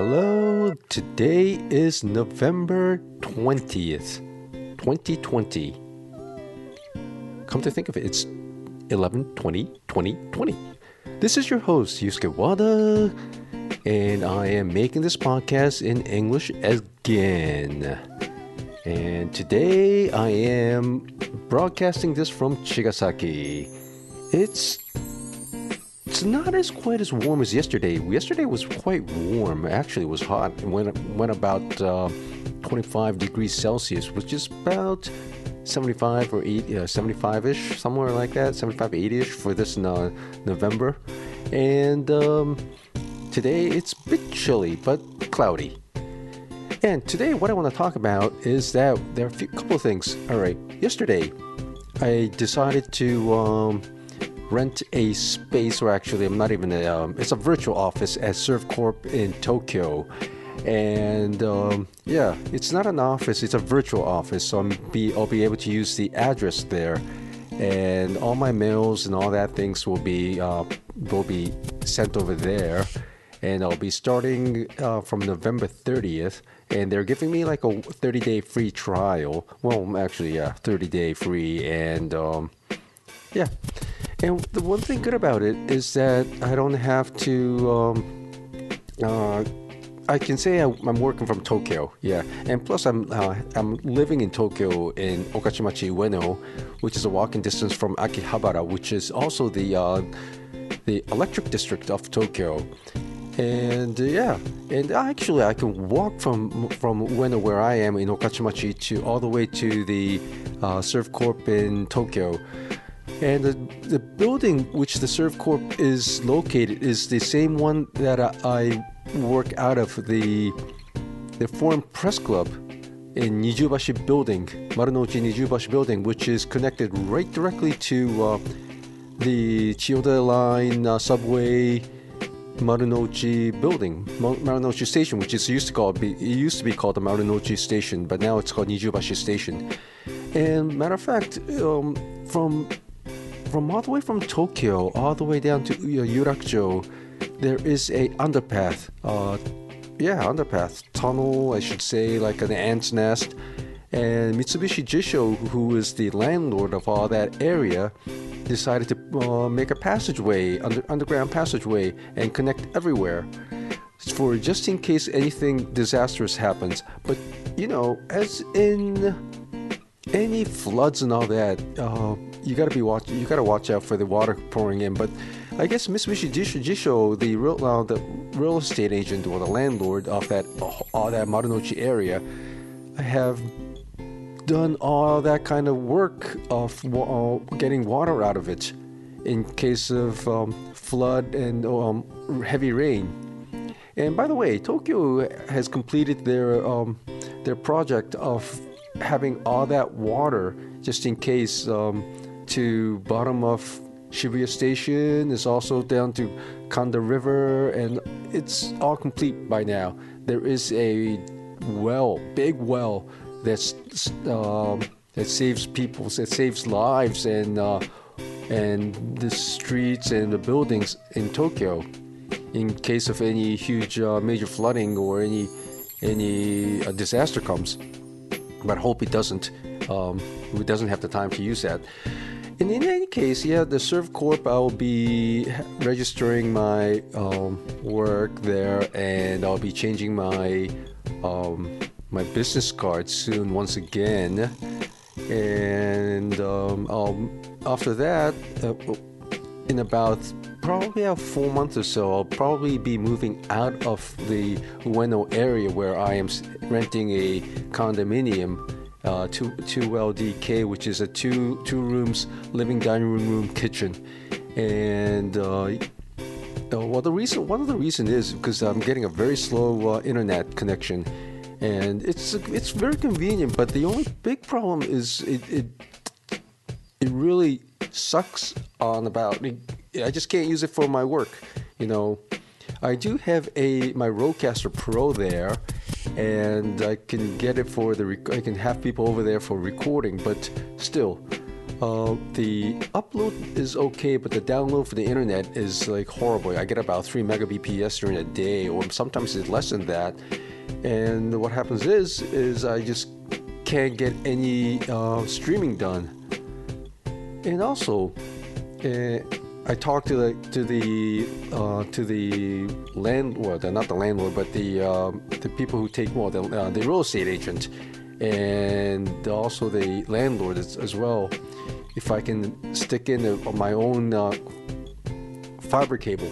Hello, today is November 20th, 2020. Come to think of it, it's 11 20 20 20. This is your host, Yusuke Wada, and I am making this podcast in English again. And today I am broadcasting this from Chigasaki. It's it's not as quite as warm as yesterday. Yesterday was quite warm. Actually, it was hot. It went went about uh, 25 degrees Celsius, which is about 75 or 8, uh, 75 ish, somewhere like that, 75, 80 ish for this uh, November. And um, today it's a bit chilly, but cloudy. And today, what I want to talk about is that there are a few, couple of things. All right, yesterday I decided to um, rent a space, or actually, I'm not even um, it's a virtual office at ServCorp in Tokyo. And um, yeah, it's not an office, it's a virtual office, so I'm be, I'll be able to use the address there. And all my mails and all that things will be uh, will be sent over there, and I'll be starting uh, from November 30th and they're giving me like a 30 day free trial. Well, actually, yeah, 30 day free, and um, yeah. And the one thing good about it is that I don't have to. Um, uh, I can say I'm working from Tokyo, yeah, and plus I'm uh, I'm living in Tokyo in Okachimachi Ueno, which is a walking distance from Akihabara, which is also the uh, the electric district of Tokyo and uh, yeah, and actually I can walk from from Ueno where I am in Okachimachi to all the way to the uh, Corp in Tokyo. And the, the building which the ServCorp is located is the same one that I, work out of the the Foreign Press Club in Nijubashi Building, Marunouchi Nijubashi Building, which is connected right directly to uh, the Chiyoda Line uh, subway Marunouchi building, Marunouchi Station, which is used to call it used to be called the Marunouchi Station, but now it's called Nijubashi Station. And matter of fact, um, from from all the way from Tokyo all the way down to Yurakucho, there is a underpath. Uh, yeah, underpath tunnel, I should say, like an ant's nest. And Mitsubishi Jisho, who is the landlord of all that area, decided to uh, make a passageway, under, underground passageway, and connect everywhere for just in case anything disastrous happens. But you know, as in any floods and all that, uh, you gotta be watch. You gotta watch out for the water pouring in. But I guess Mitsubishi Jisho, the real uh, the real estate agent or the landlord of that all that Marunouchi area, have done all that kind of work of uh, getting water out of it in case of um, flood and um, heavy rain. And by the way, Tokyo has completed their um, their project of having all that water just in case um, to bottom of Shibuya Station is also down to Kanda River, and it's all complete by now. There is a well, big well that's um, that saves people, that saves lives, and uh, and the streets and the buildings in Tokyo, in case of any huge uh, major flooding or any any uh, disaster comes. But hope it doesn't. Um, it doesn't have the time to use that. In any case, yeah, the ServCorp, I will be registering my um, work there, and I'll be changing my um, my business card soon once again. And um, after that, uh, in about probably about four months or so, I'll probably be moving out of the Ueno area where I am renting a condominium. Uh, two two LDK, which is a two two rooms living dining room room kitchen, and uh, uh, well the reason one of the reason is because I'm getting a very slow uh, internet connection, and it's it's very convenient. But the only big problem is it it, it really sucks on about. I just can't use it for my work. You know, I do have a my Rodecaster Pro there, and I can get it for the. I can have people over there for recording, but still. Uh, the upload is okay, but the download for the internet is like horrible. I get about 3 megabps during a day, or sometimes it's less than that. And what happens is, is I just can't get any uh, streaming done. And also, uh, I talked to the to the uh, to the landlord, not the landlord, but the uh, the people who take well, the, uh, the real estate agent, and also the landlord as, as well if I can stick in a, my own uh, fiber cable.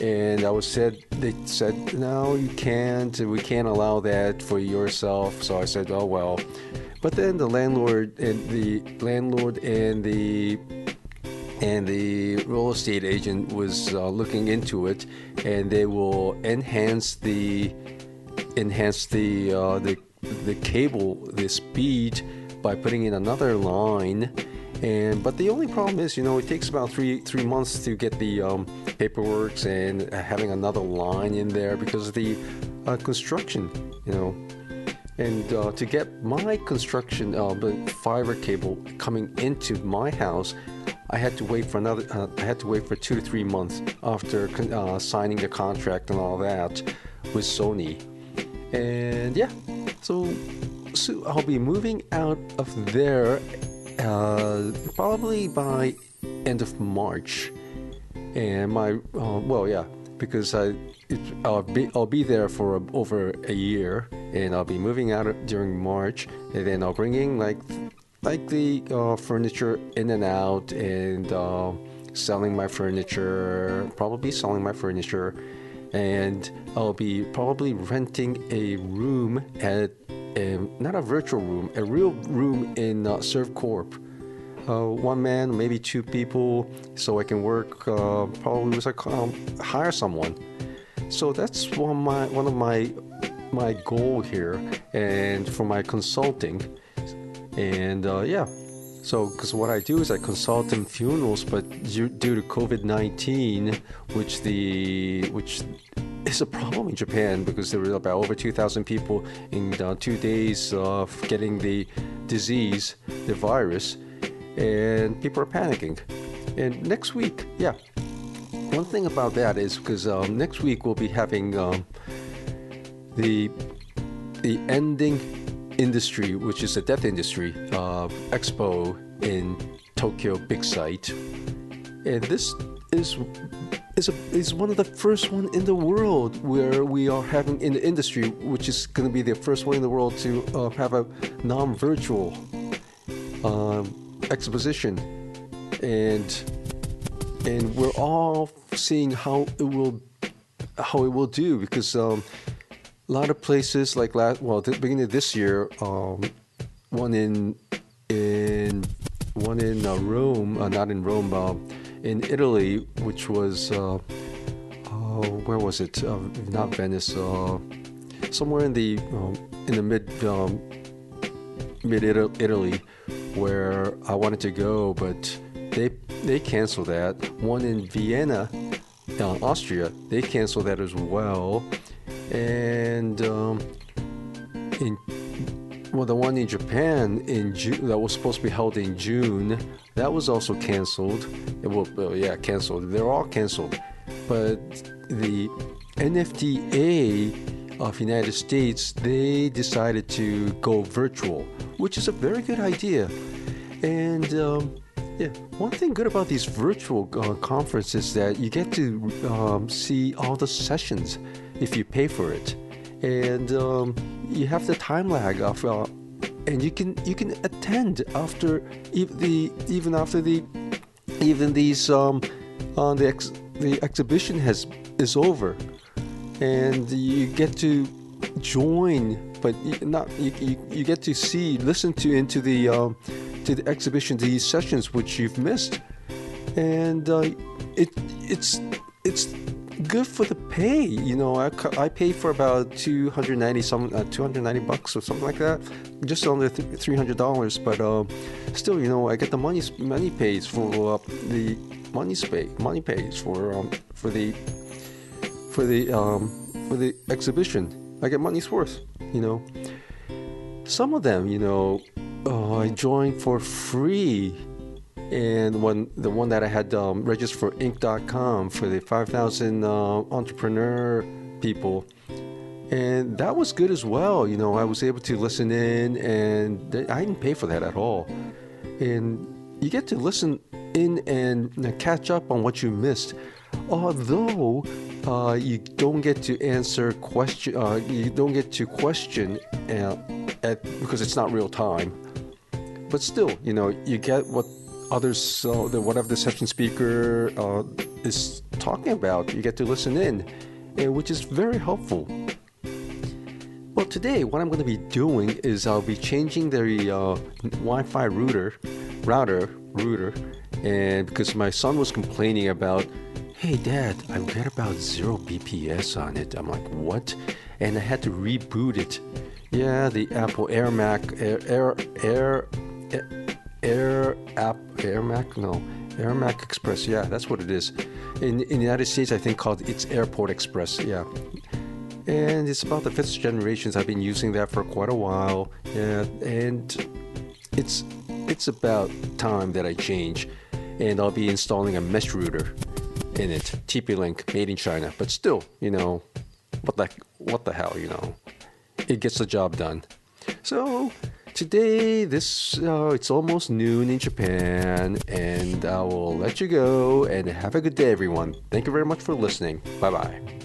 And I was said they said no, you can't. We can't allow that for yourself. So I said, oh well. But then the landlord and the landlord and the and the real estate agent was uh, looking into it, and they will enhance the enhance the uh, the the cable the speed by putting in another line and but the only problem is, you know, it takes about three three months to get the um, paperwork and having another line in there because of the uh, construction, you know. And uh, to get my construction, uh, fiber cable coming into my house, I had to wait for another. Uh, I had to wait for two to three months after uh, signing the contract and all that with Sony. And yeah, so so I'll be moving out of there uh, probably by end of March. And my uh, well, yeah, because I it, I'll be I'll be there for a, over a year, and I'll be moving out during March, and then I'll bring in like like the uh, furniture in and out, and uh, selling my furniture, probably selling my furniture, and I'll be probably renting a room at a, not a virtual room, a real room in uh, ServCorp. Uh, one man, maybe two people, so I can work. Uh, probably was like um, hire someone. So that's one of my one of my my goal here, and for my consulting, and uh, yeah. So, because what I do is I consult in funerals, but due, to COVID nineteen, which the which is a problem in Japan because there were about over 2,000 people in uh, two days of getting the disease, the virus, and people are panicking. And next week, yeah, one thing about that is because um, next week we'll be having um, the the ending industry, which is the death industry uh, expo in Tokyo Big Sight, and this is is, a, is one of the first one in the world where we are having in the industry, which is going to be the first one in the world to uh, have a non-virtual um, exposition, and and we're all seeing how it will how it will do because um, a lot of places like last well the beginning of this year, um, one in in one in uh, Rome, uh, not in Rome. Uh, in Italy, which was uh, uh, where was it? Uh, not Venice. Somewhere in the um, in the mid um, mid Italy, where I wanted to go, but they they canceled that. One in Vienna, uh, Austria, they canceled that as well, and um, in well, the one in Japan in June that was supposed to be held in June, that was also canceled. It well, yeah, canceled. They're all canceled. But the NFDA of United States, they decided to go virtual, which is a very good idea. And um, yeah, one thing good about these virtual uh, conferences is that you get to um, see all the sessions if you pay for it, and um, you have the time lag of, uh, and you can you can attend after even the even after the even these um, uh, the ex, the exhibition has is over, and you get to join, but not you, you, you get to see listen to into the um, to the exhibition these sessions which you've missed, and uh, it it's it's good for the pay. You know, I, I pay for about 290 some uh, 290 bucks or something like that, just under 300 dollars. But uh, still, you know, I get the money money pays for uh, the money pay money pays for um, for the for the um, for the exhibition. I get money's worth. You know, some of them, you know, uh, I joined for free and when the one that I had um, registered for Inc.com for the 5,000 uh, entrepreneur people, and that was good as well. You know, I was able to listen in, and I didn't pay for that at all. And you get to listen in and catch up on what you missed. Although uh, you don't get to answer question, uh, you don't get to question uh, at, because it's not real time. But still, you know, you get what others, uh, the, whatever the session speaker uh, is talking about. You get to listen in, and which is very helpful. Well, today what I'm going to be doing is I'll be changing the uh, Wi-Fi router, router, router, and because my son was complaining about, hey Dad, I get about zero BPS on it. I'm like, what? And I had to reboot it. Yeah, the Apple Air Mac, Air, Air, Air, Air, App, Air Mac, no, Air Mac Express. Yeah, that's what it is. In in the United States, I think called it's Airport Express. Yeah and it's about the fifth generations. I've been using that for quite a while, yeah, and it's it's about time that I change, and I'll be installing a mesh router in it, TP-Link, made in China. But still, you know, what the what the hell, you know, it gets the job done. So today, this uh, it's almost noon in Japan, and I will let you go and have a good day, everyone. Thank you very much for listening. Bye bye.